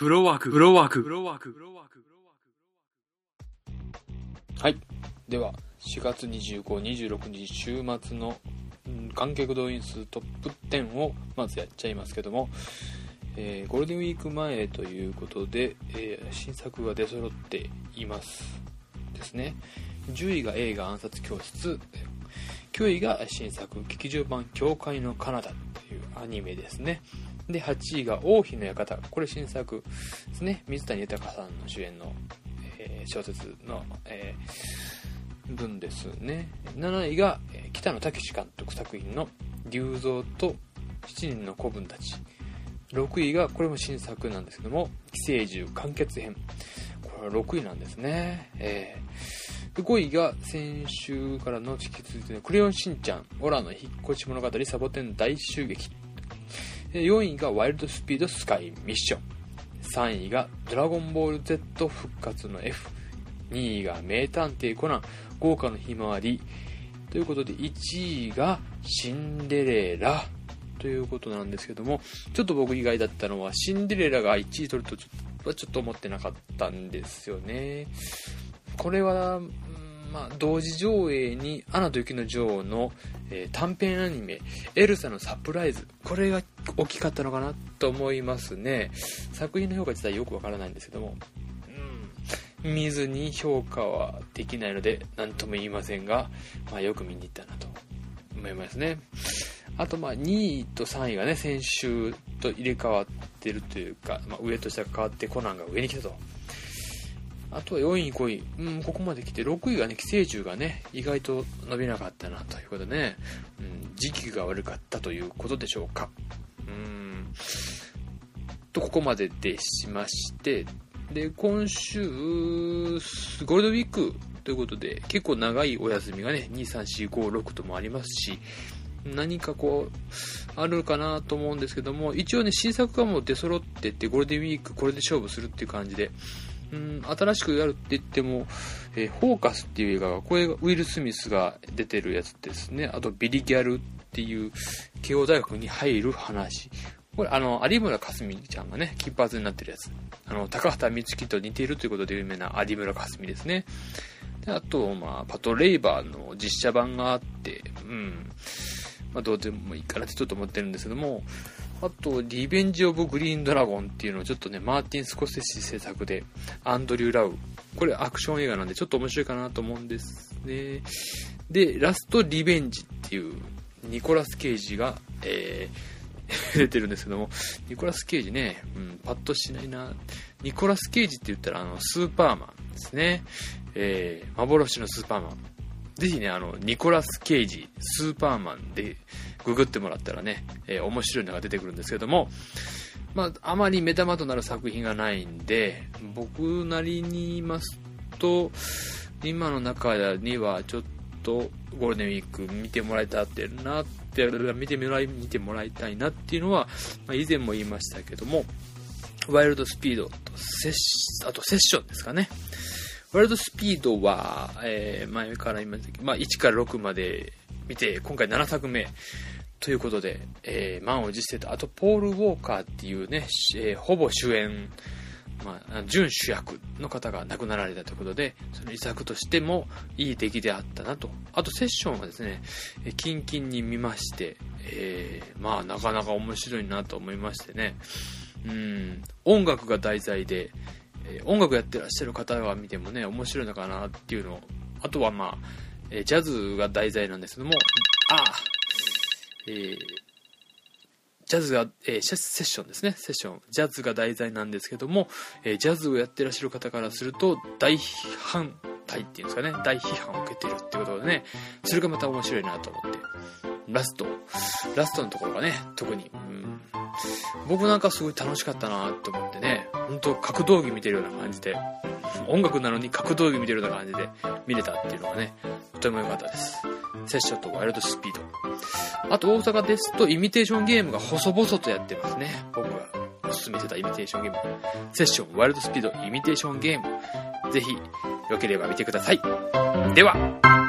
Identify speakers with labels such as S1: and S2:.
S1: フロワーク、フロワーク、フロワーク、フロワーク。
S2: はい。では、4月25、26日週末の、うん観客動員数トップ10をまずやっちゃいますけども、えーゴールデンウィーク前ということで、えー新作が出揃っていますですね。10位が映画暗殺教室。9位が新作劇場版教会のカナダというアニメですね。で8位が王妃の館。これ新作ですね。水谷豊さんの主演の、えー小説の、えー分ですね。7位がえ北野武監督作品の「竜蔵と七人の子分たち」6位がこれも新作なんですけども「寄生獣完結編」これは6位なんですね。えー5位が先週からの引き続いての「クレヨンしんちゃん。オラの引っ越し物語サボテン大襲撃」4位が「ワイルドスピードスカイミッション」3位が「ドラゴンボール Z 復活の F」2位が名探偵コナン豪華のひまわり。ということで1位がシンデレラ。ということなんですけどもちょっと僕意外だったのはシンデレラが1位取るとちょっとちょっと思ってなかったんですよね。これは、まあ、同時上映に「アナと雪の女王の」えー短編アニメ「エルサのサプライズ」これが大きかったのかなと思いますね。作品の評価自体よくわからないんですけどもうん見ずに評価はできないので何とも言いませんが、まあ、よく見に行ったなと思いますね。あとまあ2位と3位がね先週と入れ替わってるというか、まあ、上と下が変わってコナンが上に来たと。あとは4位、5位、うん、ここまで来て、6位がね、寄生獣がね、意外と伸びなかったなということでね、うん、時期が悪かったということでしょうか。うん、と、ここまででしまして、で、今週、ゴールデンウィークということで、結構長いお休みがね、2、3、4、5、6ともありますし、何かこう、あるかなと思うんですけども、一応ね、新作がもう出揃ってって、ゴールデンウィークこれで勝負するっていう感じで、新しくやるって言っても、えーフォーカスっていう映画が、これがウィル・スミスが出てるやつですね。あと、ビリギャルっていう、慶応大学に入る話。これ、あの、有村架純ちゃんがね、金髪になってるやつ。あの、高畑充希と似ているということで有名な有村架純ですね。であと、まあ、パトレイバーの実写版があって、うん。まあ、どうでもいいかなってちょっと思ってるんですけども、あと、リベンジ・オブ・グリーン・ドラゴンっていうのをちょっとね、マーティン・スコセッシ制作で、アンドリュー・ラウ。これアクション映画なんでちょっと面白いかなと思うんですね。で、ラスト・リベンジっていう、ニコラス・ケイジが、えー 出てるんですけども、ニコラス・ケイジね、うん、パッとしないな。ニコラス・ケイジって言ったら、あの、スーパーマンですね。えー、幻のスーパーマン。ぜひね、あの、ニコラス・ケイジ、スーパーマンでググってもらったらね、えー面白いのが出てくるんですけども、まあ、あまり目玉となる作品がないんで、僕なりに言いますと、今の中にはちょっとゴールデンウィーク見てもらいたってなって、見てもらい、見てもらいたいなっていうのは、まあ、以前も言いましたけども、ワイルドスピードとセッ、あとセッションですかね。ワイルドスピードは、えー前から言いましたけど、まあ、1から6まで見て、今回7作目。ということで、えー満を持してと、あと、ポール・ウォーカーっていうね、えーほぼ主演、まあ、準主役の方が亡くなられたということで、その遺作としてもいい出来であったなと。あと、セッションはですね、えーキンキンに見まして、えーまあ、なかなか面白いなと思いましてね、うん、音楽が題材で、えー音楽やってらっしゃる方が見てもね、面白いのかなっていうのを、あとはまあ、えージャズが題材なんですけども、ああ、えージャズが、えーセッションですね、セッション。ジャズが題材なんですけども、えージャズをやってらっしゃる方からすると、大反対っていうんですかね、大批判を受けてるってことでね、それがまた面白いなと思って。ラスト、ラストのところがね、特に、僕なんかすごい楽しかったなと思ってね、本当格闘技見てるような感じで、音楽なのに格闘技見てるような感じで見れたっていうのがね、とても良かったです。セッションとワイルドスピード。あと大阪ですと、イミテーションゲームが細々とやってますね。僕がおすすめしてたイミテーションゲーム。セッション、ワイルドスピード、イミテーションゲーム。ぜひ、良ければ見てください。では、